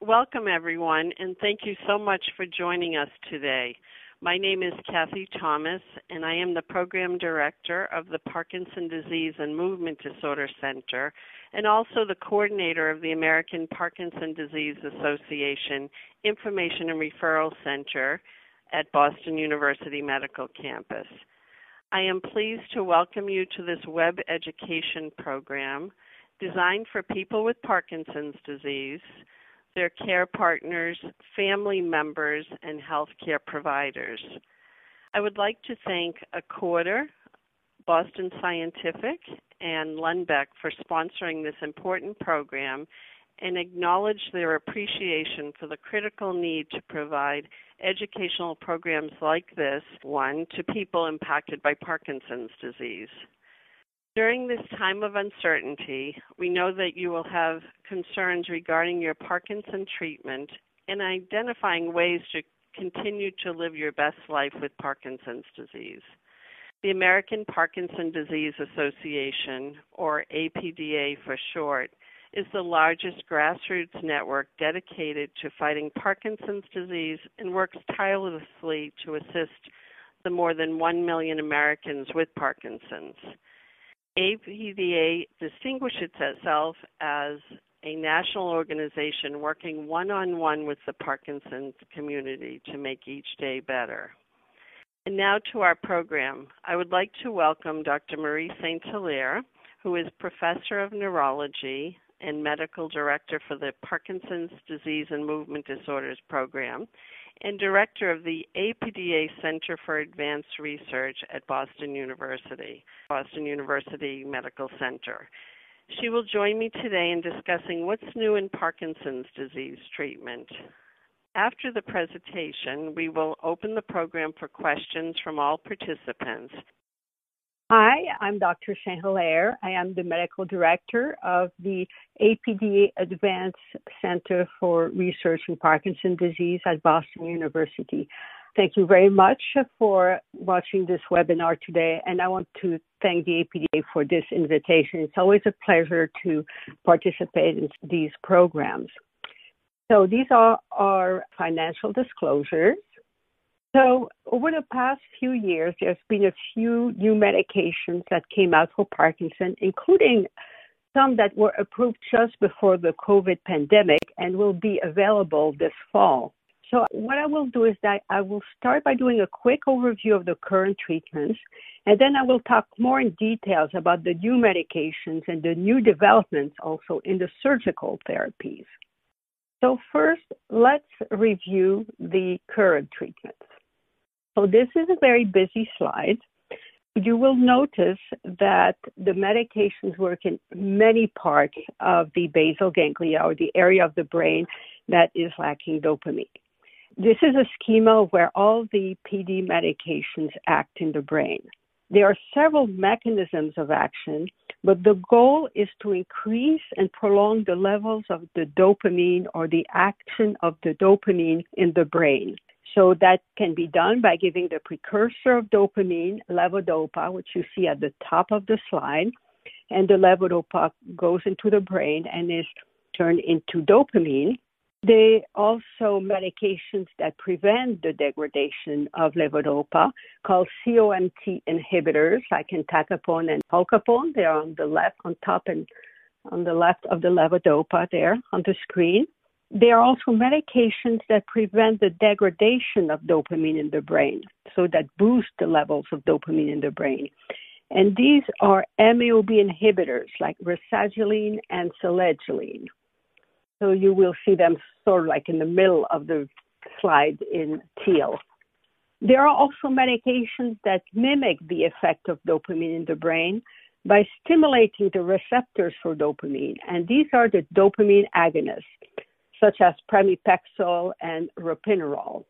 Welcome, everyone, and thank you so much for joining us today. My name is Cathi Thomas, and I am the Program Director of the Parkinson Disease and Movement Disorder Center, and also the coordinator of the American Parkinson Disease Association Information and Referral Center at Boston University Medical Campus. I am pleased to welcome you to this web education program designed for people with Parkinson's disease their care partners, family members, and healthcare providers. I would like to thank Acorda, Boston Scientific, and Lundbeck for sponsoring this important program and acknowledge their appreciation for the critical need to provide educational programs like this one to people impacted by Parkinson's disease. During this time of uncertainty, we know that you will have concerns regarding your Parkinson treatment and identifying ways to continue to live your best life with Parkinson's disease. The American Parkinson Disease Association, or APDA for short, is the largest grassroots network dedicated to fighting Parkinson's disease and works tirelessly to assist the more than 1 million Americans with Parkinson's. APDA distinguishes itself as a national organization working one on one with the Parkinson's community to make each day better. And now to our program. I would like to welcome Dr. Marie Saint-Hilaire, who is Professor of Neurology and Medical Director for the Parkinson's Disease and Movement Disorders Program and director of the APDA Center for Advanced Research at Boston University, Boston University Medical Center. She will join me today in discussing what's new in Parkinson's disease treatment. After the presentation, we will open the program for questions from all participants. Hi, I'm Dr. Saint-Hilaire. I am the medical director of the APDA Advanced Center for Research in Parkinson's Disease at Boston University. Thank you very much for watching this webinar today, and I want to thank the APDA for this invitation. It's always a pleasure to participate in these programs. So these are our financial disclosures. So, over the past few years, there's been a few new medications that came out for Parkinson, including some that were approved just before the COVID pandemic and will be available this fall. So, what I will do is that I will start by doing a quick overview of the current treatments, and then I will talk more in details about the new medications and the new developments also in the surgical therapies. So, first, let's review the current treatments. So this is a very busy slide. You will notice that the medications work in many parts of the basal ganglia or the area of the brain that is lacking dopamine. This is a schema where all the PD medications act in the brain. There are several mechanisms of action, but the goal is to increase and prolong the levels of the dopamine or the action of the dopamine in the brain. So that can be done by giving the precursor of dopamine, levodopa, which you see at the top of the slide. And the levodopa goes into the brain and is turned into dopamine. They also medications that prevent the degradation of levodopa called COMT inhibitors like entacapone and tolcapone. They are on the left, on top and on the left of the levodopa there on the screen. There are also medications that prevent the degradation of dopamine in the brain, so that boost the levels of dopamine in the brain. And these are MAOB inhibitors like rasagiline and selegiline. So you will see them sort of like in the middle of the slide in teal. There are also medications that mimic the effect of dopamine in the brain by stimulating the receptors for dopamine, and these are the dopamine agonists such as pramipexole and ropinirole.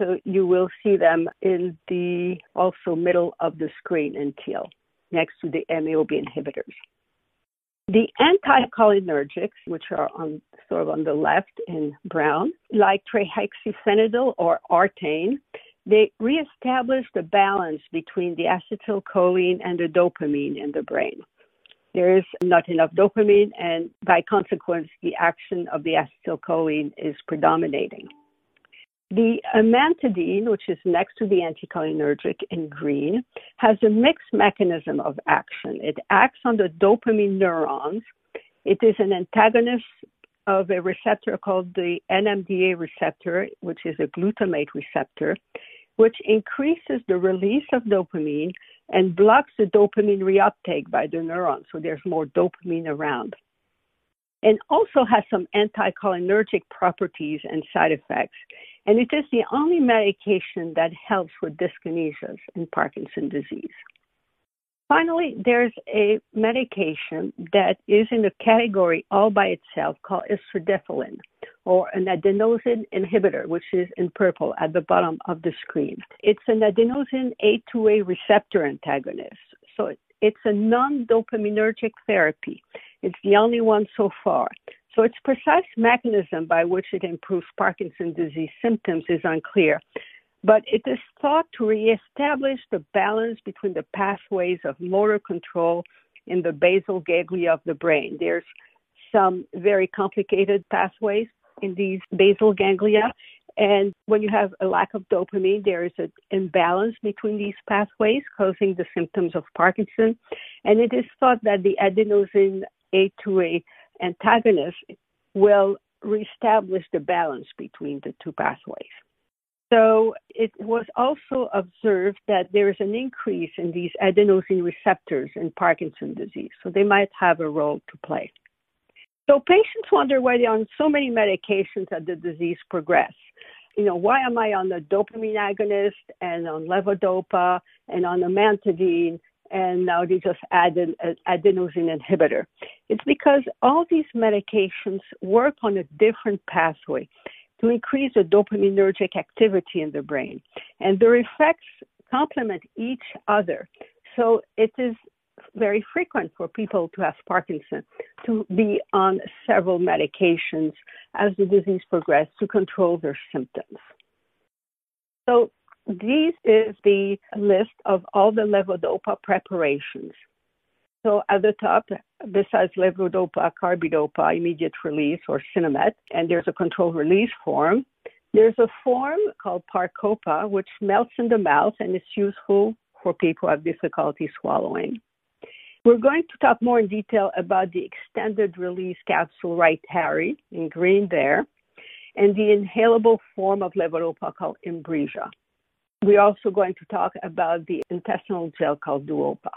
So you will see them in the also middle of the screen in teal, next to the MAOB inhibitors. The anticholinergics, which are on sort of on the left in brown, like trihexyphenidyl or Artane, they reestablish the balance between the acetylcholine and the dopamine in the brain. There is not enough dopamine, and by consequence, the action of the acetylcholine is predominating. The amantadine, which is next to the anticholinergic in green, has a mixed mechanism of action. It acts on the dopamine neurons. It is an antagonist of a receptor called the NMDA receptor, which is a glutamate receptor, which increases the release of dopamine and blocks the dopamine reuptake by the neuron, so there's more dopamine around. And also has some anticholinergic properties and side effects. And it is the only medication that helps with dyskinesias in Parkinson's disease. Finally, there's a medication that is in a category all by itself called istradefylline, or an adenosine inhibitor, which is in purple at the bottom of the screen. It's an adenosine A2A receptor antagonist. So it's a non dopaminergic therapy. It's the only one so far. So its precise mechanism by which it improves Parkinson's disease symptoms is unclear, but it is thought to reestablish the balance between the pathways of motor control in the basal ganglia of the brain. There's some very complicated pathways in these basal ganglia. And when you have a lack of dopamine, there is an imbalance between these pathways, causing the symptoms of Parkinson. And it is thought that the adenosine A2A antagonist will reestablish the balance between the two pathways. So it was also observed that there is an increase in these adenosine receptors in Parkinson's disease. So they might have a role to play. So patients wonder why they're on so many medications that the disease progress. You know, why am I on the dopamine agonist and on levodopa and on amantadine and now they just add an adenosine inhibitor? It's because all these medications work on a different pathway to increase the dopaminergic activity in the brain. And their effects complement each other. So it is very frequent for people to have Parkinson to be on several medications as the disease progresses to control their symptoms. So this is the list of all the levodopa preparations. So at the top, besides levodopa, carbidopa, immediate release, or Sinemet, and there's a controlled release form. There's a form called Parcopa, which melts in the mouth and is useful for people who have difficulty swallowing. We're going to talk more in detail about the extended release capsule right, Rytary in green there, and the inhalable form of levodopa called Inbrija. We're also going to talk about the intestinal gel called Duopa.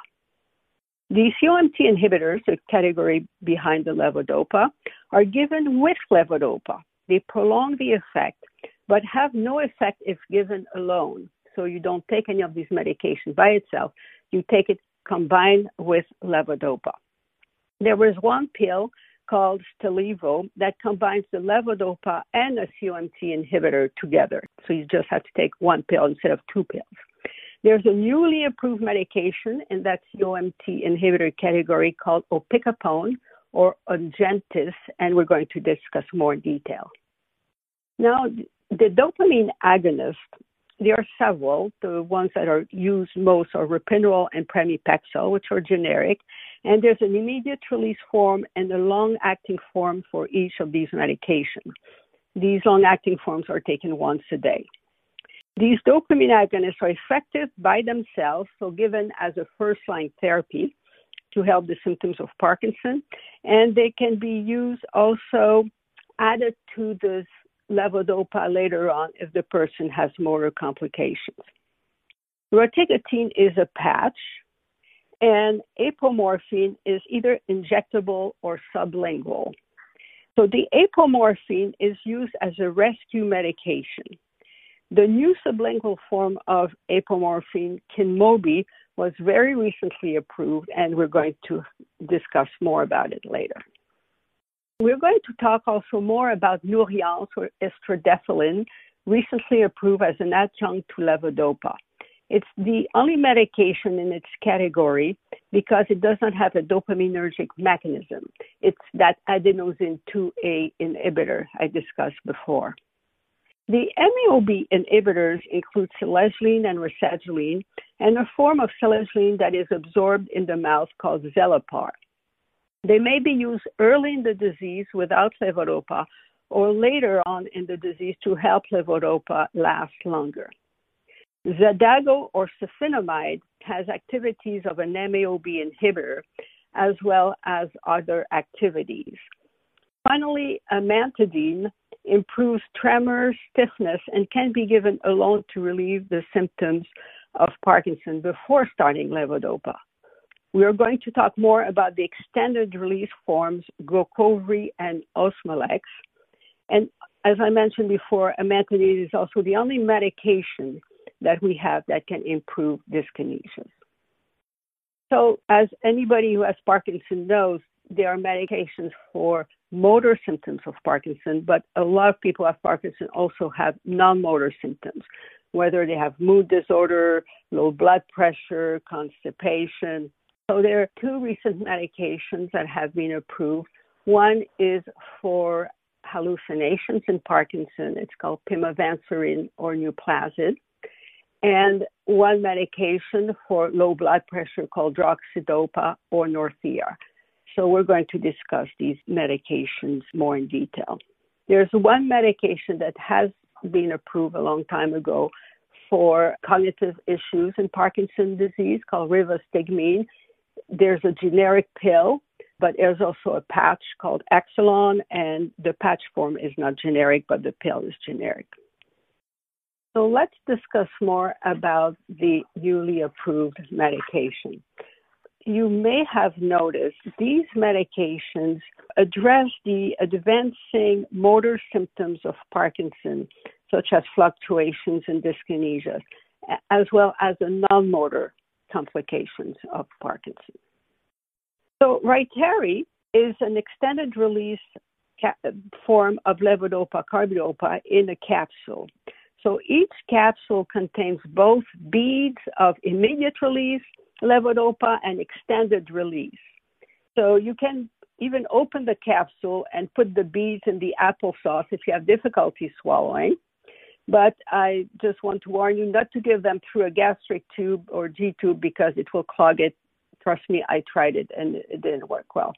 The COMT inhibitors, a category behind the levodopa, are given with levodopa. They prolong the effect, but have no effect if given alone. So you don't take any of these medications by itself. You take it combined with levodopa. There was one pill called Stalevo that combines the levodopa and a COMT inhibitor together. So you just have to take one pill instead of two pills. There's a newly approved medication in that COMT inhibitor category called opicapone or Ongentys, and we're going to discuss more in detail. Now, the dopamine agonist, there are several. The ones that are used most are ropinirole and pramipexole, which are generic, and there's an immediate release form and a long-acting form for each of these medications. These long-acting forms are taken once a day. These dopamine agonists are effective by themselves, so given as a first line therapy to help the symptoms of Parkinson, and they can be used also added to the levodopa later on if the person has motor complications. Rotigotine is a patch, and apomorphine is either injectable or sublingual. So the apomorphine is used as a rescue medication. The new sublingual form of apomorphine, Kynmobi, was very recently approved, and we're going to discuss more about it later. We're going to talk also more about Nourianz or istradefylline, recently approved as an adjunct to levodopa. It's the only medication in its category because it does not have a dopaminergic mechanism. It's that adenosine 2A inhibitor I discussed before. The MAOB inhibitors include selegiline and rasagiline, and a form of selegiline that is absorbed in the mouth called Zelapar. They may be used early in the disease without levodopa or later on in the disease to help levodopa last longer. Xadago or safinamide has activities of an MAOB inhibitor as well as other activities. Finally, amantadine improves tremor, stiffness, and can be given alone to relieve the symptoms of Parkinson before starting levodopa. We are going to talk more about the extended release forms, Gocovri and Osmolex. And as I mentioned before, amantadine is also the only medication that we have that can improve dyskinesias. So, as anybody who has Parkinson knows, there are medications for motor symptoms of Parkinson, but a lot of people have Parkinson also have non motor symptoms, whether they have mood disorder, low blood pressure, constipation. So, there are two recent medications that have been approved. One is for hallucinations in Parkinson, it's called pimavanserin or Nuplazid and one medication for low blood pressure called droxidopa or Northera. So we're going to discuss these medications more in detail. There's one medication that has been approved a long time ago for cognitive issues in Parkinson's disease called rivastigmine. There's a generic pill, but there's also a patch called Exelon, and the patch form is not generic, but the pill is generic. So let's discuss more about the newly approved medication. You may have noticed these medications address the advancing motor symptoms of Parkinson, such as fluctuations and dyskinesia, as well as the non motor complications of Parkinson. So, Rytary is an extended release form of levodopa carbidopa in a capsule. So each capsule contains both beads of immediate release, levodopa, and extended release. So you can even open the capsule and put the beads in the applesauce if you have difficulty swallowing. But I just want to warn you not to give them through a gastric tube or G tube because it will clog it. Trust me, I tried it and it didn't work well.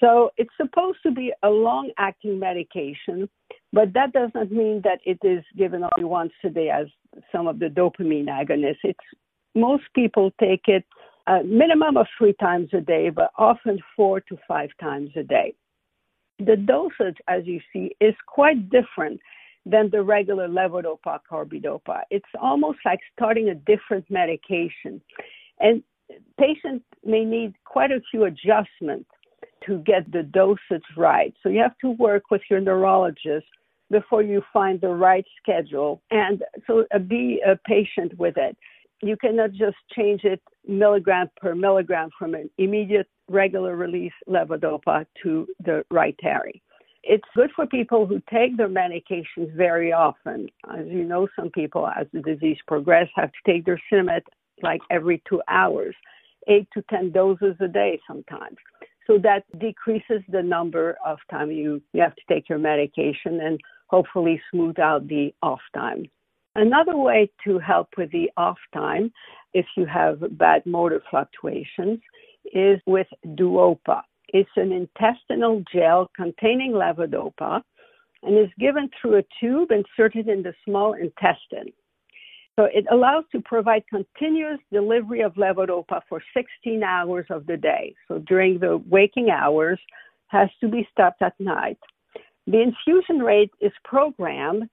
So it's supposed to be a long acting medication, but that does not mean that it is given only once a day as some of the dopamine agonists. It's most people take it a minimum of three times a day, but often four to five times a day. The dosage, as you see, is quite different than the regular levodopa carbidopa. It's almost like starting a different medication. And patients may need quite a few adjustments to get the dosage right. So you have to work with your neurologist before you find the right schedule. And so uh, be patient with it. You cannot just change it milligram per milligram from an immediate regular release levodopa to the Rytary. It's good for people who take their medications very often. As you know, some people, as the disease progresses, have to take their Sinemet like every two hours, eight to 10 doses a day sometimes. So that decreases the number of time you, you have to take your medication and hopefully smooth out the off time. Another way to help with the off time, if you have bad motor fluctuations, is with Duopa. It's an intestinal gel containing levodopa and is given through a tube inserted in the small intestine. So it allows to provide continuous delivery of levodopa for 16 hours of the day. So during the waking hours, has to be stopped at night. The infusion rate is programmed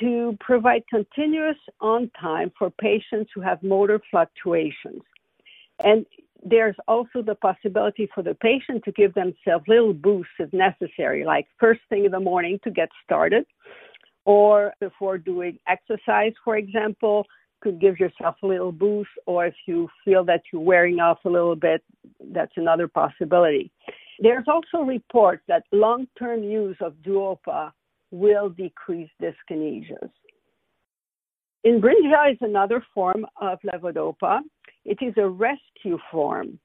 to provide continuous on time for patients who have motor fluctuations. And there's also the possibility for the patient to give themselves little boosts if necessary, like first thing in the morning to get started, or before doing exercise, for example, could give yourself a little boost, or if you feel that you're wearing off a little bit, that's another possibility. There's also reports that long term use of Duopa will decrease dyskinesias. Inbrija is another form of levodopa. It is a rescue form.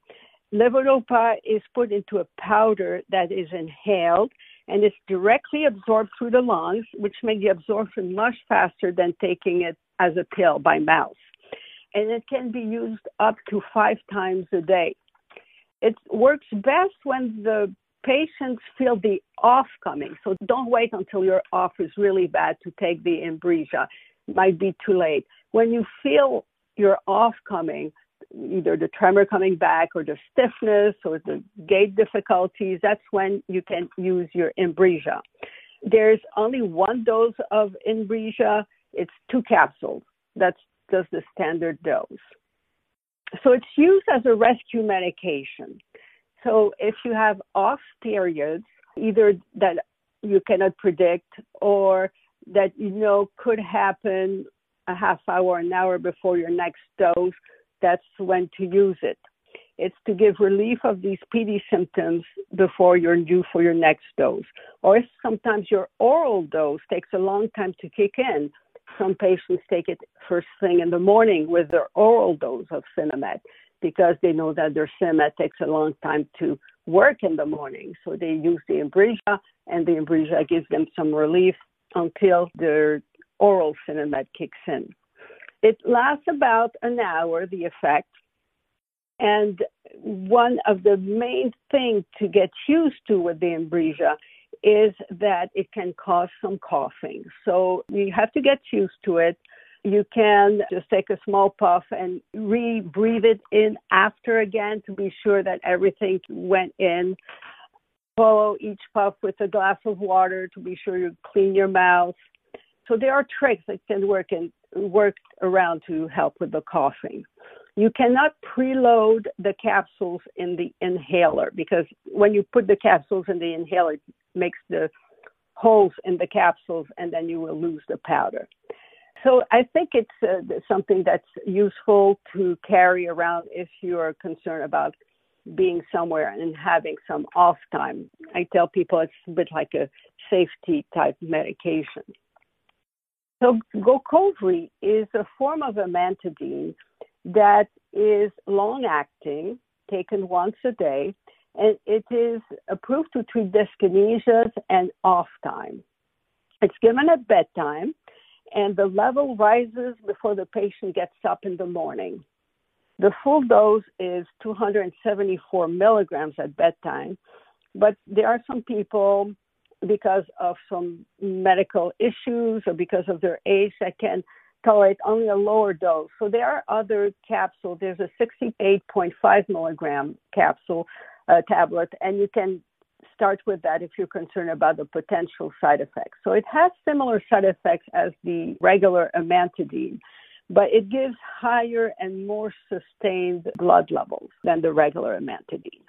Levodopa is put into a powder that is inhaled and it's directly absorbed through the lungs, which makes the absorption much faster than taking it as a pill by mouth. And it can be used up to five times a day. It works best when the patients feel the off coming. So don't wait until your off is really bad to take the. It might be too late. When you feel your off coming, either the tremor coming back or the stiffness or the gait difficulties, that's when you can use your Inbrija. There's only one dose of Inbrija. It's two capsules. That's just the standard dose. So it's used as a rescue medication. So if you have off periods, either that you cannot predict or that you know could happen a half hour, an hour before your next dose, that's when to use it. It's to give relief of these PD symptoms before you're due for your next dose. Or if sometimes your oral dose takes a long time to kick in, some patients take it first thing in the morning with their oral dose of Sinemet because they know that their Sinemet takes a long time to work in the morning. So they use the Inbrija, and the Inbrija gives them some relief until their oral Sinemet kicks in. It lasts about an hour, the effect. And one of the main things to get used to with the Inbrija is that it can cause some coughing. So you have to get used to it. You can just take a small puff and re breathe it in after again to be sure that everything went in. Follow each puff with a glass of water to be sure you clean your mouth. So there are tricks that can work and work around to help with the coughing. You cannot preload the capsules in the inhaler because when you put the capsules in the inhaler, it makes the holes in the capsules and then you will lose the powder. So I think it's uh, something that's useful to carry around if you are concerned about being somewhere and having some off time. I tell people it's a bit like a safety type medication. So Gocovri is a form of amantadine that is long acting, taken once a day, and it is approved to treat dyskinesias and off time. It's given at bedtime, and the level rises before the patient gets up in the morning. The full dose is 274 milligrams at bedtime, but there are some people because of some medical issues or because of their age that can tolerate only a lower dose. So there are other capsules. There's a 68.5 milligram capsule uh, tablet, and you can start with that if you're concerned about the potential side effects. So it has similar side effects as the regular amantadine, but it gives higher and more sustained blood levels than the regular amantadine.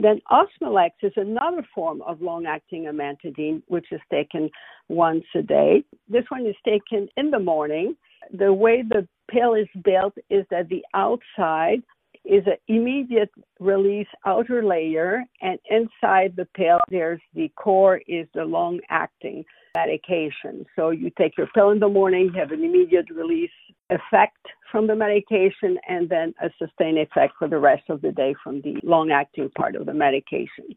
Then Osmolex is another form of long-acting amantadine, which is taken once a day. This one is taken in the morning. The way the pill is built is that the outside is an immediate release outer layer, and inside the pill, there's the core is the long acting medication. So you take your pill in the morning, you have an immediate release effect from the medication, and then a sustained effect for the rest of the day from the long acting part of the medication.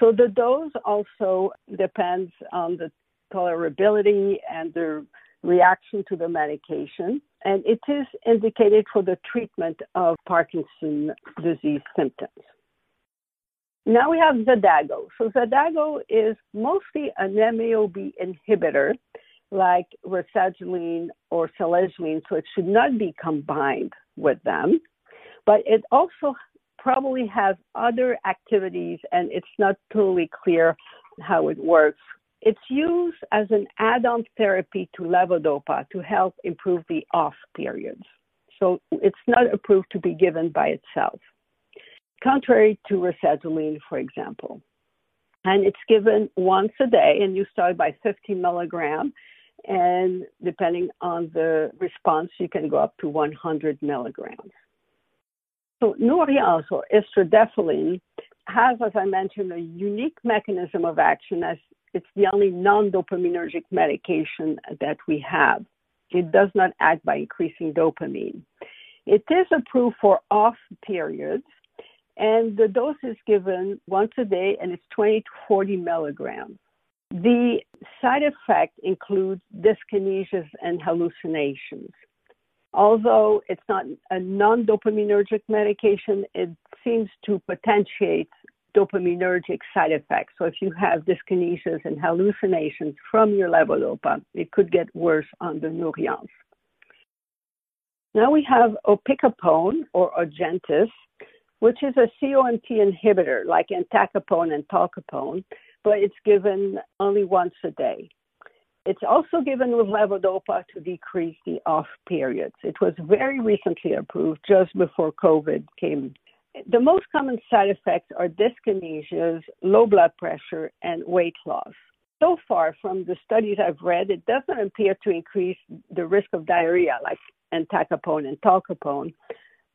So the dose also depends on the tolerability and the reaction to the medication and it is indicated for the treatment of Parkinson disease symptoms. Now we have Xadago. So Xadago is mostly an MAO-B inhibitor like rasagiline or selegiline, so it should not be combined with them. But it also probably has other activities, and it's not totally clear how it works it's used as an add-on therapy to levodopa to help improve the off periods. So it's not approved to be given by itself, contrary to rasagiline, for example. And it's given once a day, and you start by 50 milligram, and depending on the response, you can go up to 100 milligrams. So Nourianz or istradefylline has, as I mentioned, a unique mechanism of action as it's the only non dopaminergic medication that we have. It does not act by increasing dopamine. It is approved for off periods, and the dose is given once a day, and it's 20 to 40 milligrams. The side effect includes dyskinesias and hallucinations. Although it's not a non dopaminergic medication, it seems to potentiate dopaminergic side effects. So if you have dyskinesias and hallucinations from your levodopa, it could get worse on the Nourianz. Now we have opicapone or Ongentys, which is a COMT inhibitor like entacapone and tolcapone, but it's given only once a day. It's also given with levodopa to decrease the off periods. It was very recently approved just before COVID came. The most common side effects are dyskinesias, low blood pressure, and weight loss. So far, from the studies I've read, it doesn't appear to increase the risk of diarrhea like entacapone and tolcapone,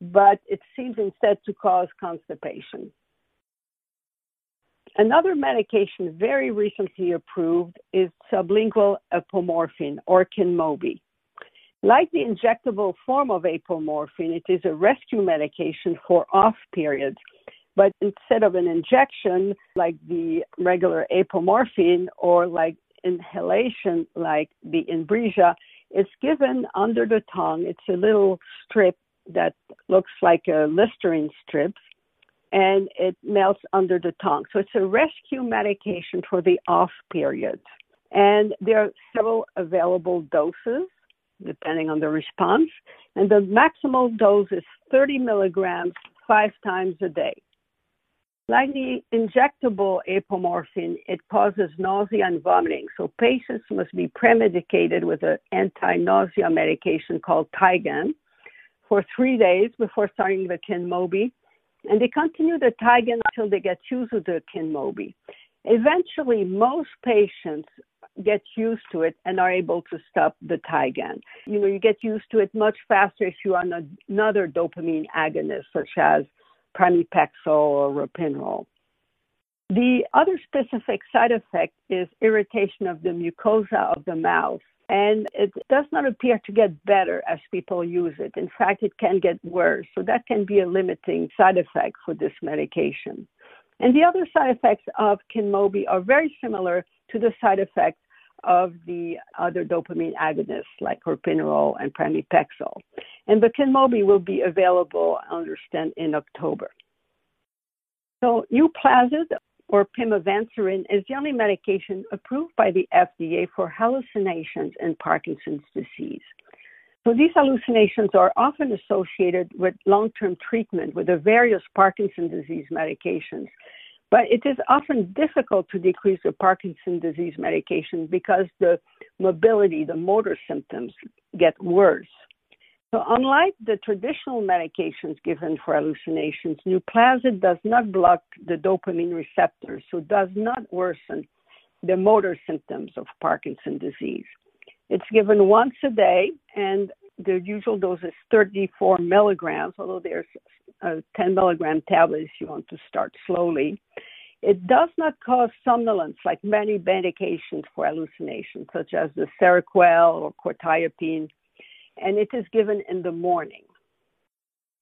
but it seems instead to cause constipation. Another medication very recently approved is sublingual apomorphine or Kynmobi. Like the injectable form of apomorphine, it is a rescue medication for off periods. But instead of an injection like the regular apomorphine or like inhalation like the Inbrija, it's given under the tongue. It's a little strip that looks like a Listerine strip and it melts under the tongue. So it's a rescue medication for the off period. And there are several available doses depending on the response. And the maximal dose is 30 milligrams five times a day. Like the injectable apomorphine, it causes nausea and vomiting. So patients must be premedicated with an anti-nausea medication called Tigan for three days before starting the Kynmobi. And they continue the Tigan until they get used to the Kynmobi. Eventually, most patients get used to it and are able to stop the Tigan. You know, you get used to it much faster if you're on another dopamine agonist, such as pramipexole or ropinirole. The other specific side effect is irritation of the mucosa of the mouth. And it does not appear to get better as people use it. In fact, it can get worse. So that can be a limiting side effect for this medication. And the other side effects of Kynmobi are very similar to the side effects of the other dopamine agonists like ropinirole and pramipexole. And the Kynmobi will be available, I understand, in October. So Nuplazid or pimavanserin is the only medication approved by the FDA for hallucinations in Parkinson's disease. So these hallucinations are often associated with long-term treatment with the various Parkinson's disease medications. But it is often difficult to decrease the Parkinson's disease medication because the mobility, the motor symptoms get worse. So, unlike the traditional medications given for hallucinations, Nuplazid does not block the dopamine receptors, so does not worsen the motor symptoms of Parkinson's disease. It's given once a day, and the usual dose is 34 milligrams, although there's a 10 milligram tablet if you want to start slowly. It does not cause somnolence like many medications for hallucinations, such as the Seroquel or quetiapine and it is given in the morning.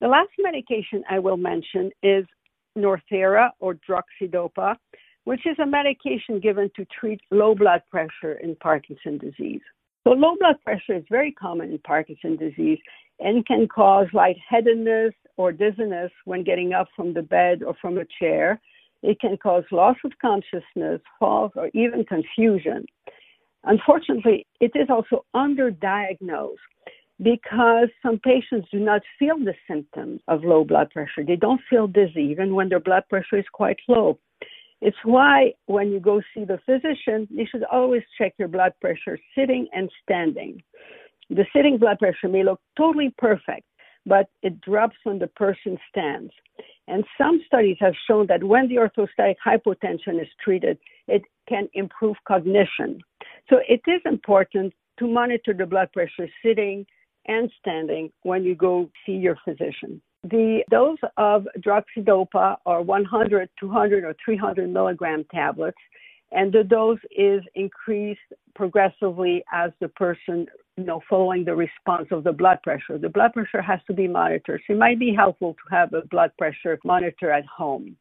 The last medication I will mention is Northera or Droxidopa, which is a medication given to treat low blood pressure in Parkinson's disease. So low blood pressure is very common in Parkinson's disease and can cause lightheadedness or dizziness when getting up from the bed or from a chair. It can cause loss of consciousness, falls, or even confusion. Unfortunately, it is also underdiagnosed because some patients do not feel the symptoms of low blood pressure. They don't feel dizzy even when their blood pressure is quite low. It's why when you go see the physician, you should always check your blood pressure sitting and standing. The sitting blood pressure may look totally perfect, but it drops when the person stands. And some studies have shown that when the orthostatic hypotension is treated, it can improve cognition. So it is important to monitor the blood pressure sitting and standing when you go see your physician. The dose of droxidopa are 100, 200, or 300 milligram tablets, and the dose is increased progressively as the person, you know, following the response of the blood pressure. The blood pressure has to be monitored, so it might be helpful to have a blood pressure monitor at home.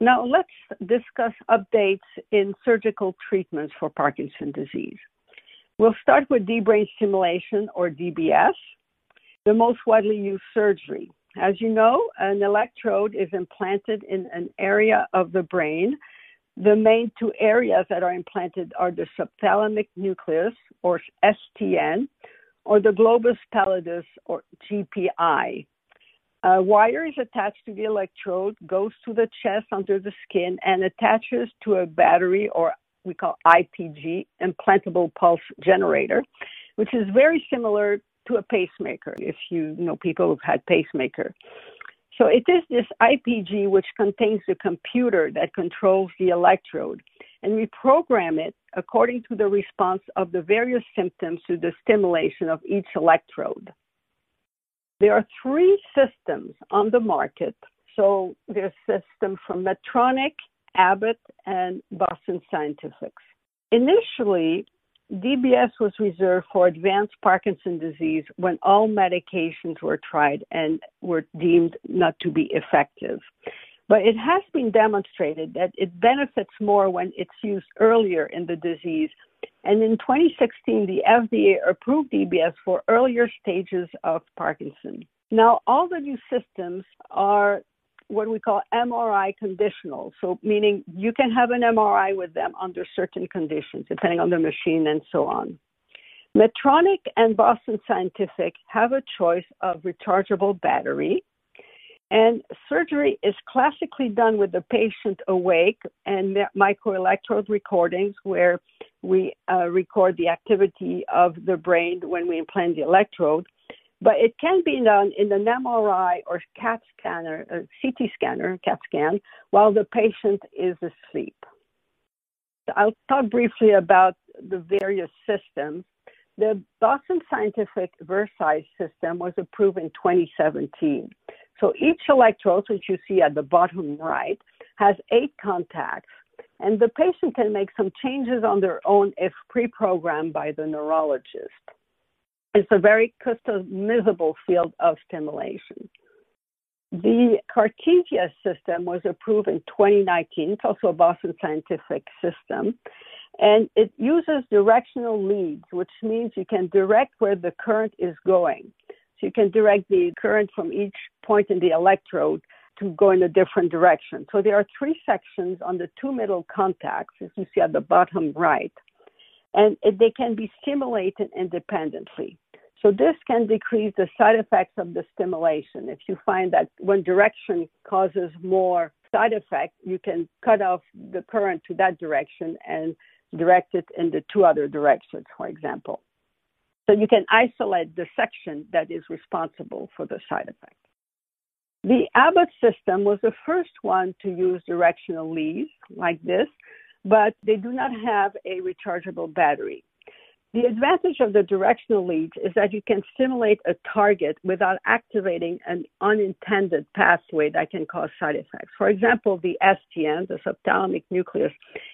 Now, let's discuss updates in surgical treatments for Parkinson's disease. We'll start with deep brain stimulation or DBS, the most widely used surgery. As you know, an electrode is implanted in an area of the brain. The main two areas that are implanted are the subthalamic nucleus or STN or the globus pallidus or GPI. A wire is attached to the electrode, goes to the chest under the skin, and attaches to a battery or we call IPG, implantable pulse generator, which is very similar to a pacemaker, if you know people who've had pacemaker. So it is this IPG which contains the computer that controls the electrode, and we program it according to the response of the various symptoms to the stimulation of each electrode. There are three systems on the market. So there's system from Medtronic, Abbott, and Boston Scientific. Initially, DBS was reserved for advanced Parkinson disease when all medications were tried and were deemed not to be effective. But it has been demonstrated that it benefits more when it's used earlier in the disease. And in 2016, the FDA approved DBS for earlier stages of Parkinson. Now, all the new systems are what we call MRI conditional. So, meaning you can have an MRI with them under certain conditions, depending on the machine and so on. Medtronic and Boston Scientific have a choice of rechargeable battery, and surgery is classically done with the patient awake and microelectrode recordings, where we uh, record the activity of the brain when we implant the electrode. But it can be done in an MRI or CAT scanner, uh, a CT scanner, CAT scan, while the patient is asleep. I'll talk briefly about the various systems. The Boston Scientific Vercise system was approved in 2017. So each electrode, which you see at the bottom right, has eight contacts, and the patient can make some changes on their own if pre programmed by the neurologist. It's a very customizable field of stimulation. The Cartesia system was approved in 2019. It's also a Boston Scientific system. And it uses directional leads, which means you can direct where the current is going. So you can direct the current from each point in the electrode to go in a different direction. So there are three sections on the two middle contacts, as you see at the bottom right, and they can be stimulated independently. So this can decrease the side effects of the stimulation. If you find that one direction causes more side effect, you can cut off the current to that direction and direct it in the two other directions, for example. So you can isolate the section that is responsible for the side effect. The Abbott system was the first one to use directional leads like this, but they do not have a rechargeable battery. The advantage of the directional leads is that you can stimulate a target without activating an unintended pathway that can cause side effects. For example, the STN, the subthalamic nucleus,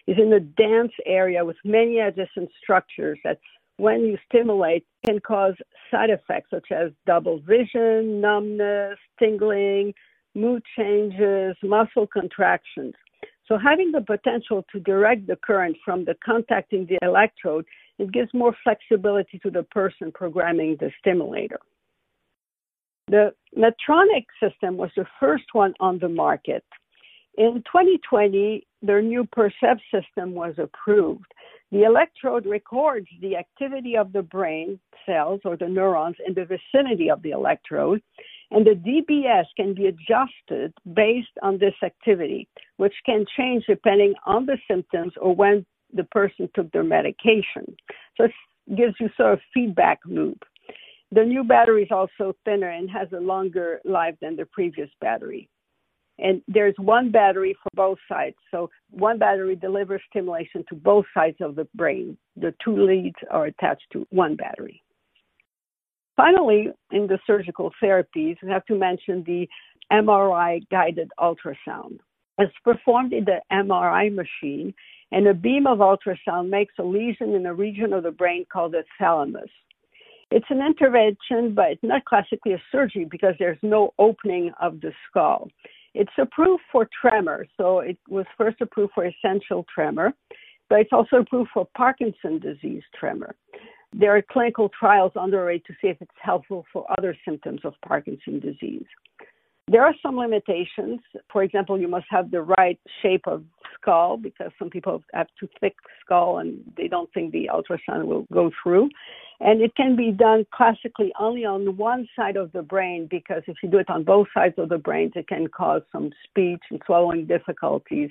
is in a dense area with many adjacent structures that, when you stimulate, can cause side effects such as double vision, numbness, tingling, mood changes, muscle contractions. So, having the potential to direct the current from the contacting the electrode it gives more flexibility to the person programming the stimulator. The Medtronic system was the first one on the market. In 2020, their new Percept system was approved. The electrode records the activity of the brain cells or the neurons in the vicinity of the electrode, and the DBS can be adjusted based on this activity, which can change depending on the symptoms or when the person took their medication. So it gives you sort of feedback loop. The new battery is also thinner and has a longer life than the previous battery. And there's one battery for both sides. So one battery delivers stimulation to both sides of the brain. The two leads are attached to one battery. Finally, in the surgical therapies, we have to mention the MRI guided ultrasound. It's performed in the MRI machine and a beam of ultrasound makes a lesion in a region of the brain called the thalamus. It's an intervention, but it's not classically a surgery because there's no opening of the skull. It's approved for tremor, so it was first approved for essential tremor, but it's also approved for Parkinson disease tremor. there are clinical trials underway to see if it's helpful for other symptoms of Parkinson's disease. There are some limitations. For example, you must have the right shape of skull because some people have too thick skull and they don't think the ultrasound will go through. And it can be done classically only on one side of the brain because if you do it on both sides of the brain, it can cause some speech and swallowing difficulties.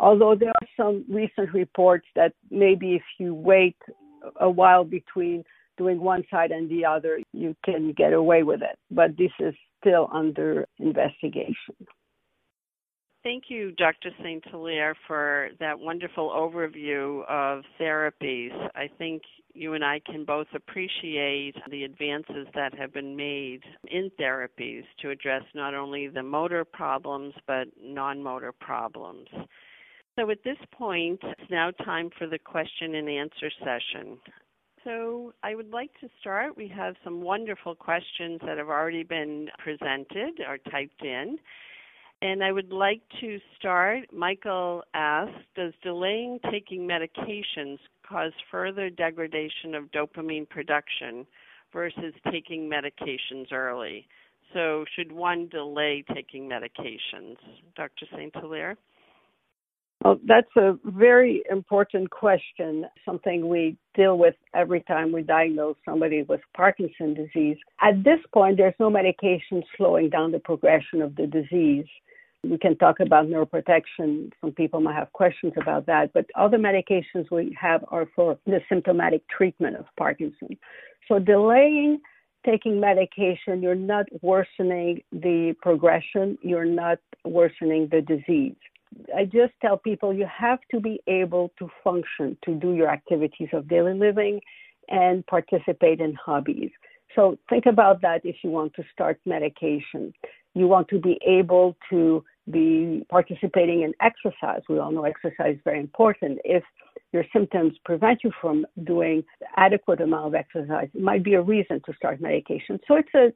Although there are some recent reports that maybe if you wait a while between doing one side and the other, you can get away with it. But this is still under investigation. Thank you, Dr. Saint-Hilaire, for that wonderful overview of therapies. I think you and I can both appreciate the advances that have been made in therapies to address not only the motor problems but non motor problems. So at this point, it's now time for the question and answer session. So I would like to start. We have some wonderful questions that have already been presented or typed in. And I would like to start. Michael asks Does delaying taking medications cause further degradation of dopamine production versus taking medications early? So, should one delay taking medications? Dr. Saint-Hilaire? Well, that's a very important question, something we deal with every time we diagnose somebody with Parkinson's disease. At this point, there's no medication slowing down the progression of the disease. We can talk about neuroprotection. Some people might have questions about that, but other medications we have are for the symptomatic treatment of Parkinson. So delaying taking medication, you're not worsening the progression, you're not worsening the disease. I just tell people you have to be able to function, to do your activities of daily living and participate in hobbies. So think about that if you want to start medication. You want to be able to be participating in exercise. We all know exercise is very important. If your symptoms prevent you from doing adequate amount of exercise, it might be a reason to start medication. So it's a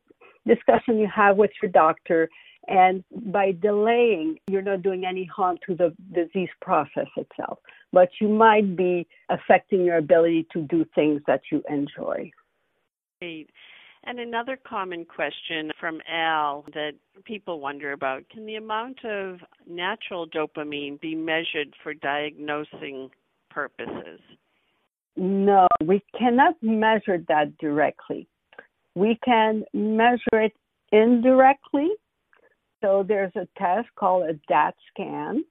discussion you have with your doctor and by delaying, you're not doing any harm to the disease process itself, but you might be affecting your ability to do things that you enjoy. Great. And another common question from Al that people wonder about can the amount of natural dopamine be measured for diagnosing purposes? No, we cannot measure that directly. We can measure it indirectly so there's a test called a DAT scan,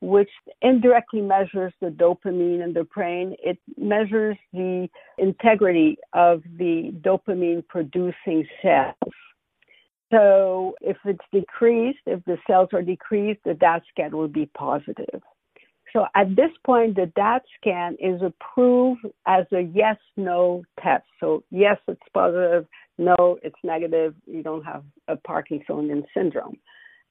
which indirectly measures the dopamine in the brain. It measures the integrity of the dopamine producing cells. So if it's decreased, if the cells are decreased, the DAT scan will be positive. So at this point, the DAT scan is approved as a yes no test. So, yes, it's positive, no, it's negative, you don't have a Parkinsonian syndrome.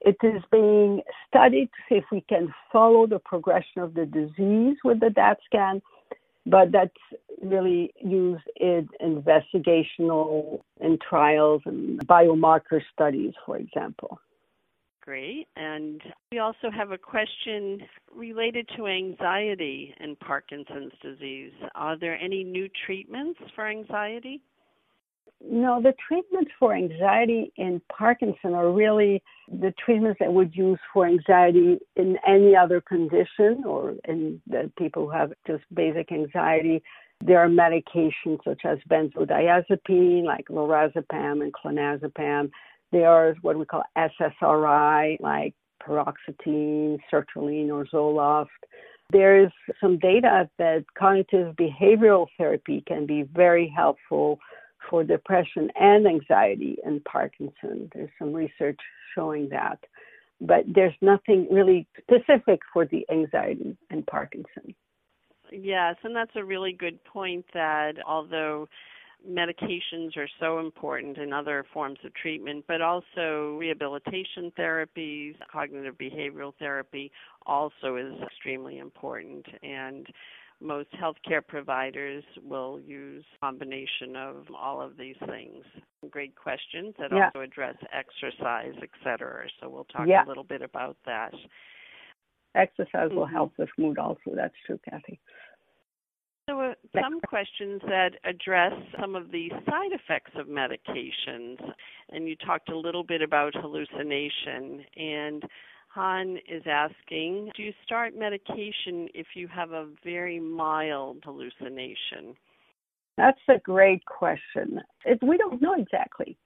It is being studied to see if we can follow the progression of the disease with the DAT scan, but that's really used in investigational in trials and biomarker studies, for example. Great. And we also have a question related to anxiety and Parkinson's disease. Are there any new treatments for anxiety? No, the treatments for anxiety in Parkinson are really the treatments that would use for anxiety in any other condition or in people who have just basic anxiety. There are medications such as benzodiazepine, like lorazepam and clonazepam. There are what we call SSRI, like paroxetine, sertraline, or Zoloft. There's some data that cognitive behavioral therapy can be very helpful for depression and anxiety in Parkinson. There's some research showing that. But there's nothing really specific for the anxiety in Parkinson. Yes, and that's a really good point that although medications are so important in other forms of treatment, but also rehabilitation therapies, cognitive behavioral therapy also is extremely important. And most healthcare providers will use a combination of all of these things. Great questions that yeah. also address exercise, etc. So we'll talk yeah. a little bit about that. Exercise mm-hmm. will help with mood also. That's true, Cathi. So a some questions that address some of the side effects of medications. And you talked a little bit about hallucination. And Han is asking Do you start medication if you have a very mild hallucination? That's a great question. We don't know exactly.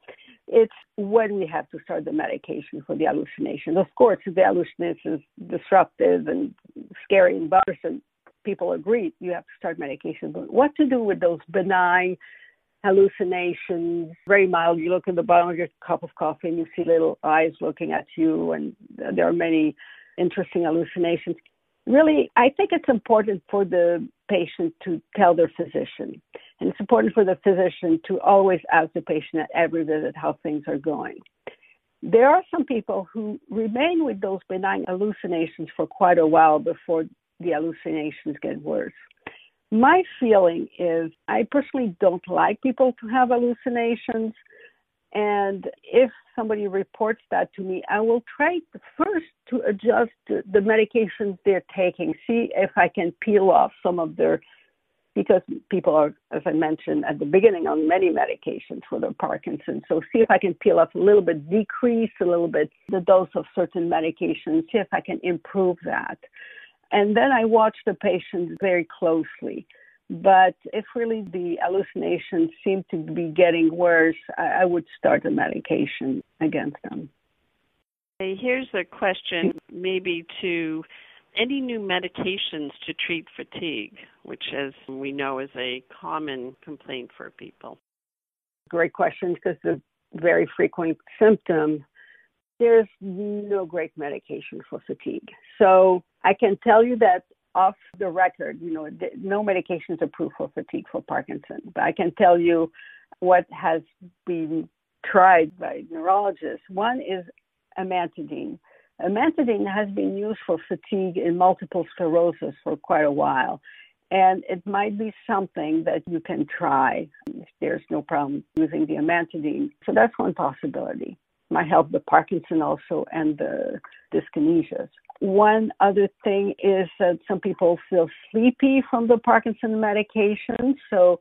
It's when we have to start the medication for the hallucinations. Of course, if the hallucination is disruptive and scary and bothersome, people agree you have to start medication. But what to do with those benign hallucinations, very mild. You look at the bottom of your cup of coffee and you see little eyes looking at you, and there are many interesting hallucinations. Really, I think it's important for the patient to tell their physician. And it's important for the physician to always ask the patient at every visit how things are going. There are some people who remain with those benign hallucinations for quite a while before the hallucinations get worse. My feeling is I personally don't like people to have hallucinations. And if somebody reports that to me, I will try first to adjust the medications they're taking, see if I can peel off some of their, because people are, as I mentioned at the beginning, on many medications for their Parkinson's. So see if I can peel off a little bit, decrease a little bit the dose of certain medications, see if I can improve that. And then I watch the patients very closely. But if really the hallucinations seem to be getting worse, I, I would start a medication against them. Here's a question maybe to any new medications to treat fatigue, which, as we know, is a common complaint for people? Great question because it's a very frequent symptom. There's no great medication for fatigue. So I can tell you that off the record, you know, no medication is approved for fatigue for Parkinson. But I can tell you what has been tried by neurologists. One is amantadine. Amantadine has been used for fatigue in multiple sclerosis for quite a while. And it might be something that you can try if there's no problem using the amantadine. So that's one possibility. Might help the Parkinson also and the dyskinesias. One other thing is that some people feel sleepy from the Parkinson medication, so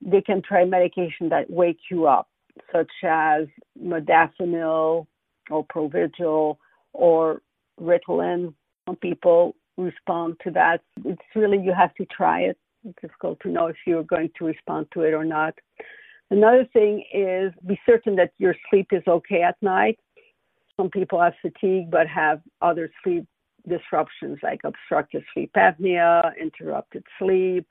they can try medication that wake you up, such as modafinil or Provigil or Ritalin. Some people respond to that. It's really you have to try it. It's difficult to know if you're going to respond to it or not. Another thing is be certain that your sleep is okay at night. Some people have fatigue but have other sleep disruptions like obstructive sleep apnea, interrupted sleep.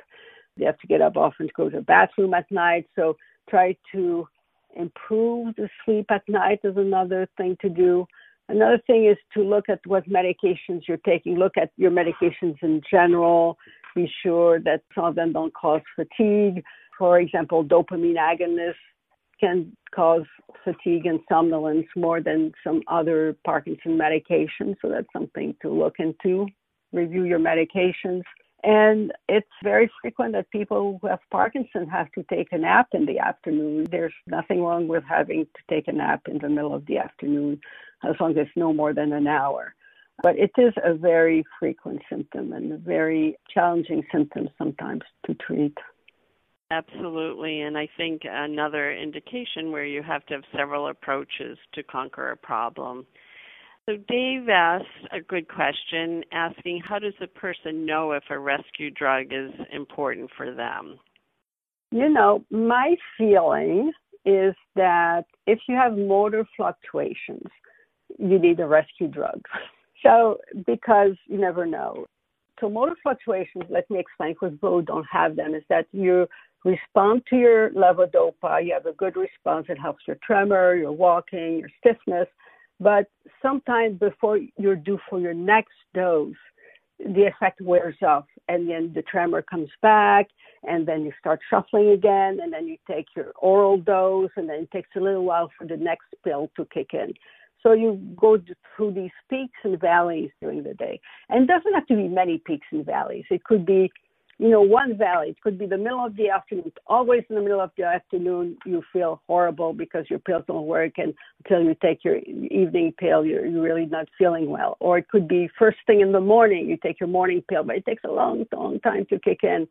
They have to get up often to go to the bathroom at night. So try to improve the sleep at night is another thing to do. Another thing is to look at what medications you're taking. Look at your medications in general. Be sure that some of them don't cause fatigue. For example, dopamine agonists can cause fatigue and somnolence more than some other Parkinson medications. So that's something to look into. Review your medications. And it's very frequent that people who have Parkinson have to take a nap in the afternoon. There's nothing wrong with having to take a nap in the middle of the afternoon, as long as it's no more than an hour. But it is a very frequent symptom and a very challenging symptom sometimes to treat. Absolutely. And I think another indication where you have to have several approaches to conquer a problem. So, Dave asked a good question asking how does a person know if a rescue drug is important for them? You know, my feeling is that if you have motor fluctuations, you need a rescue drug. So, because you never know. So, motor fluctuations, let me explain because both don't have them, is that you respond to your levodopa. You have a good response. It helps your tremor, your walking, your stiffness. But sometime before you're due for your next dose, the effect wears off and then the tremor comes back and then you start shuffling again and then you take your oral dose and then it takes a little while for the next pill to kick in. So you go through these peaks and valleys during the day. And it doesn't have to be many peaks and valleys. It could be you know, one valley. It could be the middle of the afternoon. Always in the middle of the afternoon, you feel horrible because your pills don't work, and until you take your evening pill, you're, you're really not feeling well. Or it could be first thing in the morning, you take your morning pill, but it takes a long, long time to kick in.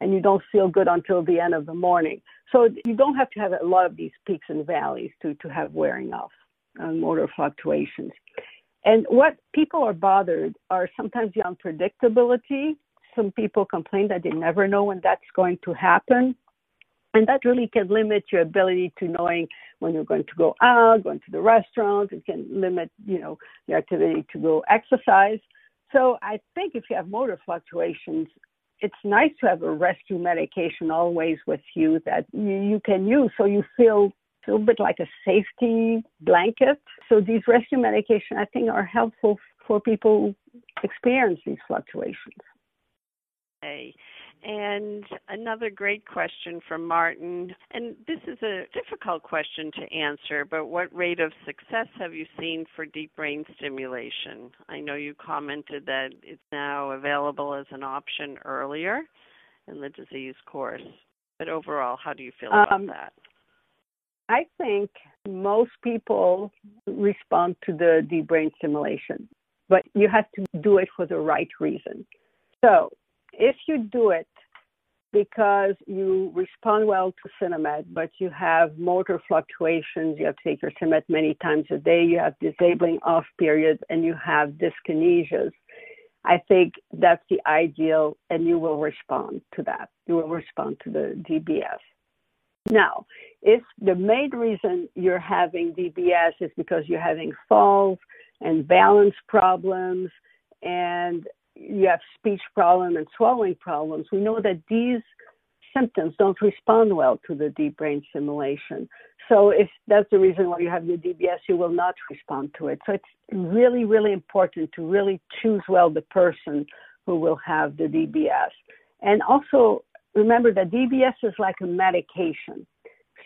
and you don't feel good until the end of the morning. So you don't have to have a lot of these peaks and valleys to, to have wearing off uh, motor fluctuations. And what people are bothered are sometimes the unpredictability. Some people complain that they never know when that's going to happen. And that really can limit your ability to knowing when you're going to go out, going to the restaurant. It can limit, you know, your activity to go exercise. So I think if you have motor fluctuations, it's nice to have a rescue medication always with you that you, can use so you feel a little bit like a safety blanket. So these rescue medication I think are helpful for people who experience these fluctuations. Okay. And another great question from Martin. And this is a difficult question to answer, but what rate of success have you seen for deep brain stimulation? I know you commented that it's now available as an option earlier in the disease course. But overall, how do you feel about um, that? I think most people respond to the deep brain stimulation, but you have to do it for the right reason. So, if you do it because you respond well to Sinemet, but you have motor fluctuations, you have to take your Sinemet many times a day, you have disabling off periods, and you have dyskinesias. I think that's the ideal, and you will respond to that. You will respond to the DBS. Now, if the main reason you're having DBS is because you're having falls and balance problems and you have speech problem and swallowing problems, we know that these symptoms don't respond well to the deep brain stimulation. So if that's the reason why you have your DBS, you will not respond to it. So it's really, really important to really choose well the person who will have the DBS. And also remember that DBS is like a medication.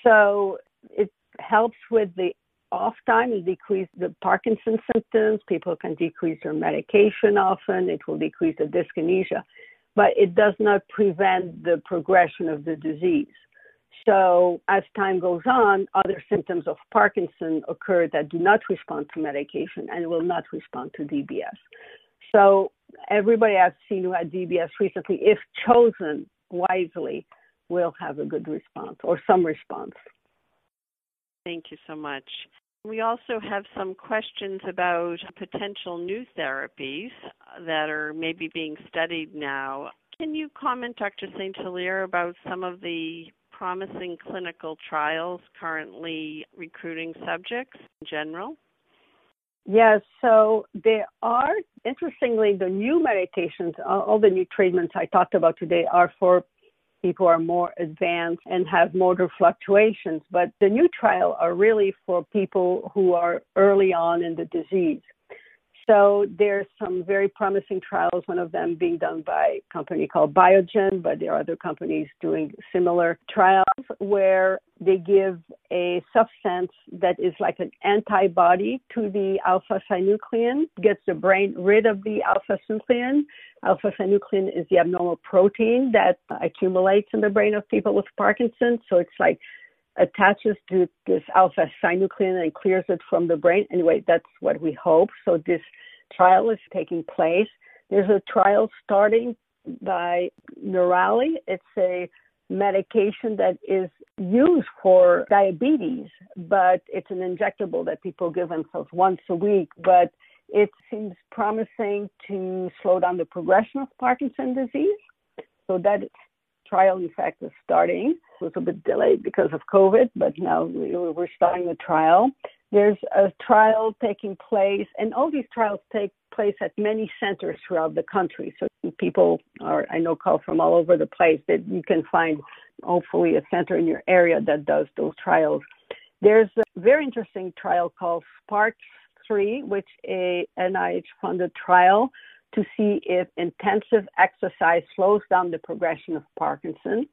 So it helps with the off time and decrease the Parkinson symptoms. People can decrease their medication often. It will decrease the dyskinesia, but it does not prevent the progression of the disease. So as time goes on, other symptoms of Parkinson occur that do not respond to medication and will not respond to DBS. So everybody I've seen who had DBS recently, if chosen wisely, will have a good response or some response. Thank you so much. We also have some questions about potential new therapies that are maybe being studied now. Can you comment, Dr. Saint-Hilaire, about some of the promising clinical trials currently recruiting subjects in general? Yes, so there are, interestingly, the new medications, all the new treatments I talked about today are for people are more advanced and have motor fluctuations. But the new trial are really for people who are early on in the disease. So there's some very promising trials, one of them being done by a company called Biogen, but there are other companies doing similar trials where they give a substance that is like an antibody to the alpha synuclein, gets the brain rid of the alpha synuclein. Alpha synuclein is the abnormal protein that accumulates in the brain of people with Parkinson's. So it's like attaches to this alpha synuclein and clears it from the brain. Anyway, that's what we hope. So this trial is taking place. There's a trial starting by Neuraly. It's a medication that is used for diabetes, but it's an injectable that people give themselves once a week. But it seems promising to slow down the progression of Parkinson's disease. So that trial, in fact, is starting. It was a bit delayed because of COVID, but now we're starting the trial. There's a trial taking place, and all these trials take place at many centers throughout the country. So people are, I know, call from all over the place that you can find hopefully a center in your area that does those trials. There's a very interesting trial called Spark 3, which is a NIH funded trial to see if intensive exercise slows down the progression of Parkinson.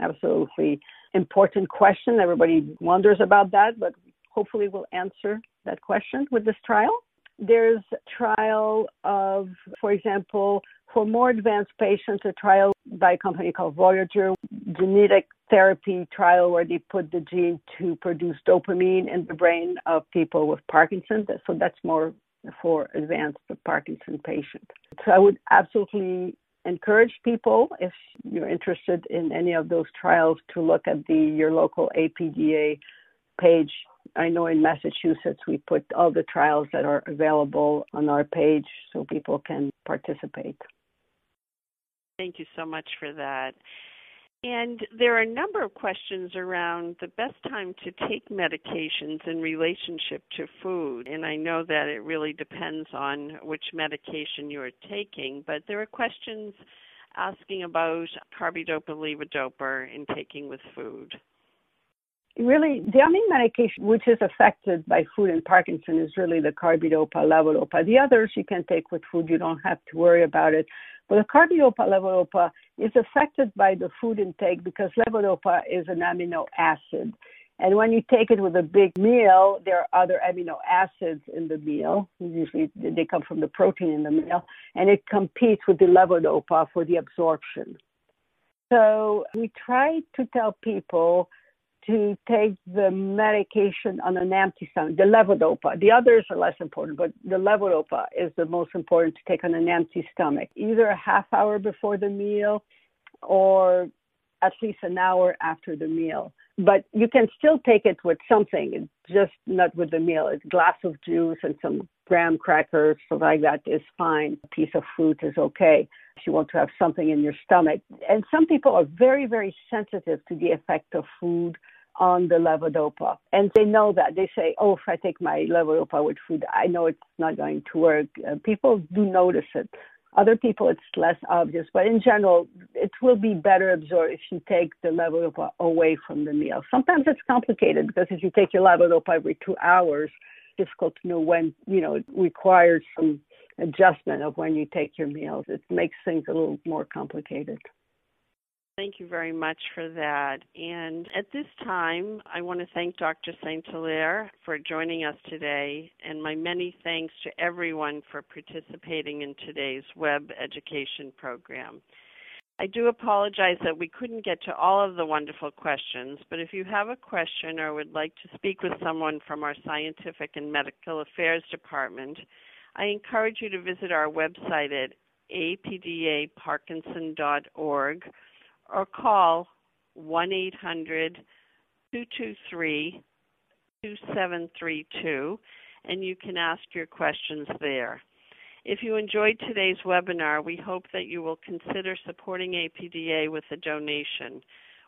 Absolutely important question. Everybody wonders about that, but hopefully we'll answer that question with this trial. There's a trial of, for example, for more advanced patients, a trial by a company called Voyager, genetic therapy trial where they put the gene to produce dopamine in the brain of people with Parkinson's. So that's more for advanced Parkinson patients. So I would absolutely encourage people, if you're interested in any of those trials, to look at the your local APDA page. I know in Massachusetts we put all the trials that are available on our page so people can participate. Thank you so much for that. And there are a number of questions around the best time to take medications in relationship to food. And I know that it really depends on which medication you are taking, but there are questions asking about carbidopa levodopa in taking with food. Really, the only medication which is affected by food in Parkinson is really the carbidopa levodopa. The others you can take with food, you don't have to worry about it. But the carbidopa levodopa is affected by the food intake because levodopa is an amino acid. And when you take it with a big meal, there are other amino acids in the meal. Usually they come from the protein in the meal, and it competes with the levodopa for the absorption. So we try to tell people to take the medication on an empty stomach, the levodopa. The others are less important, but the levodopa is the most important to take on an empty stomach, either a half hour before the meal or at least an hour after the meal. But you can still take it with something, just not with the meal. A glass of juice and some graham crackers, something like that is fine. A piece of fruit is okay if you want to have something in your stomach. And some people are very, very sensitive to the effect of food on the levodopa. And they know that. They say, oh, if I take my levodopa with food, I know it's not going to work. Uh, people do notice it. Other people, it's less obvious. But in general, it will be better absorbed if you take the levodopa away from the meal. Sometimes it's complicated because if you take your levodopa every two hours, it's difficult to know when, you know, it requires some adjustment of when you take your meals. It makes things a little more complicated. Thank you very much for that. And at this time, I want to thank Dr. Saint-Hilaire for joining us today, and my many thanks to everyone for participating in today's web education program. I do apologize that we couldn't get to all of the wonderful questions, but if you have a question or would like to speak with someone from our Scientific and Medical Affairs Department, I encourage you to visit our website at apdaparkinson.org or call 1 800 223 2732 and you can ask your questions there. If you enjoyed today's webinar, we hope that you will consider supporting APDA with a donation.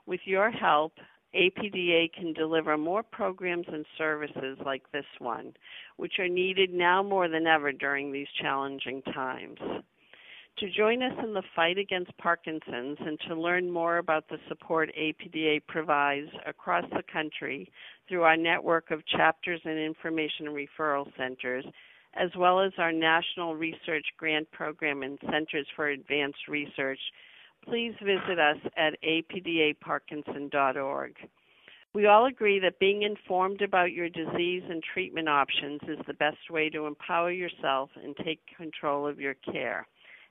With your help, APDA can deliver more programs and services like this one, which are needed now more than ever during these challenging times. To join us in the fight against Parkinson's and to learn more about the support APDA provides across the country through our network of chapters and information referral centers, as well as our National Research Grant Program and Centers for Advanced Research, please visit us at apdaparkinson.org. We all agree that being informed about your disease and treatment options is the best way to empower yourself and take control of your care.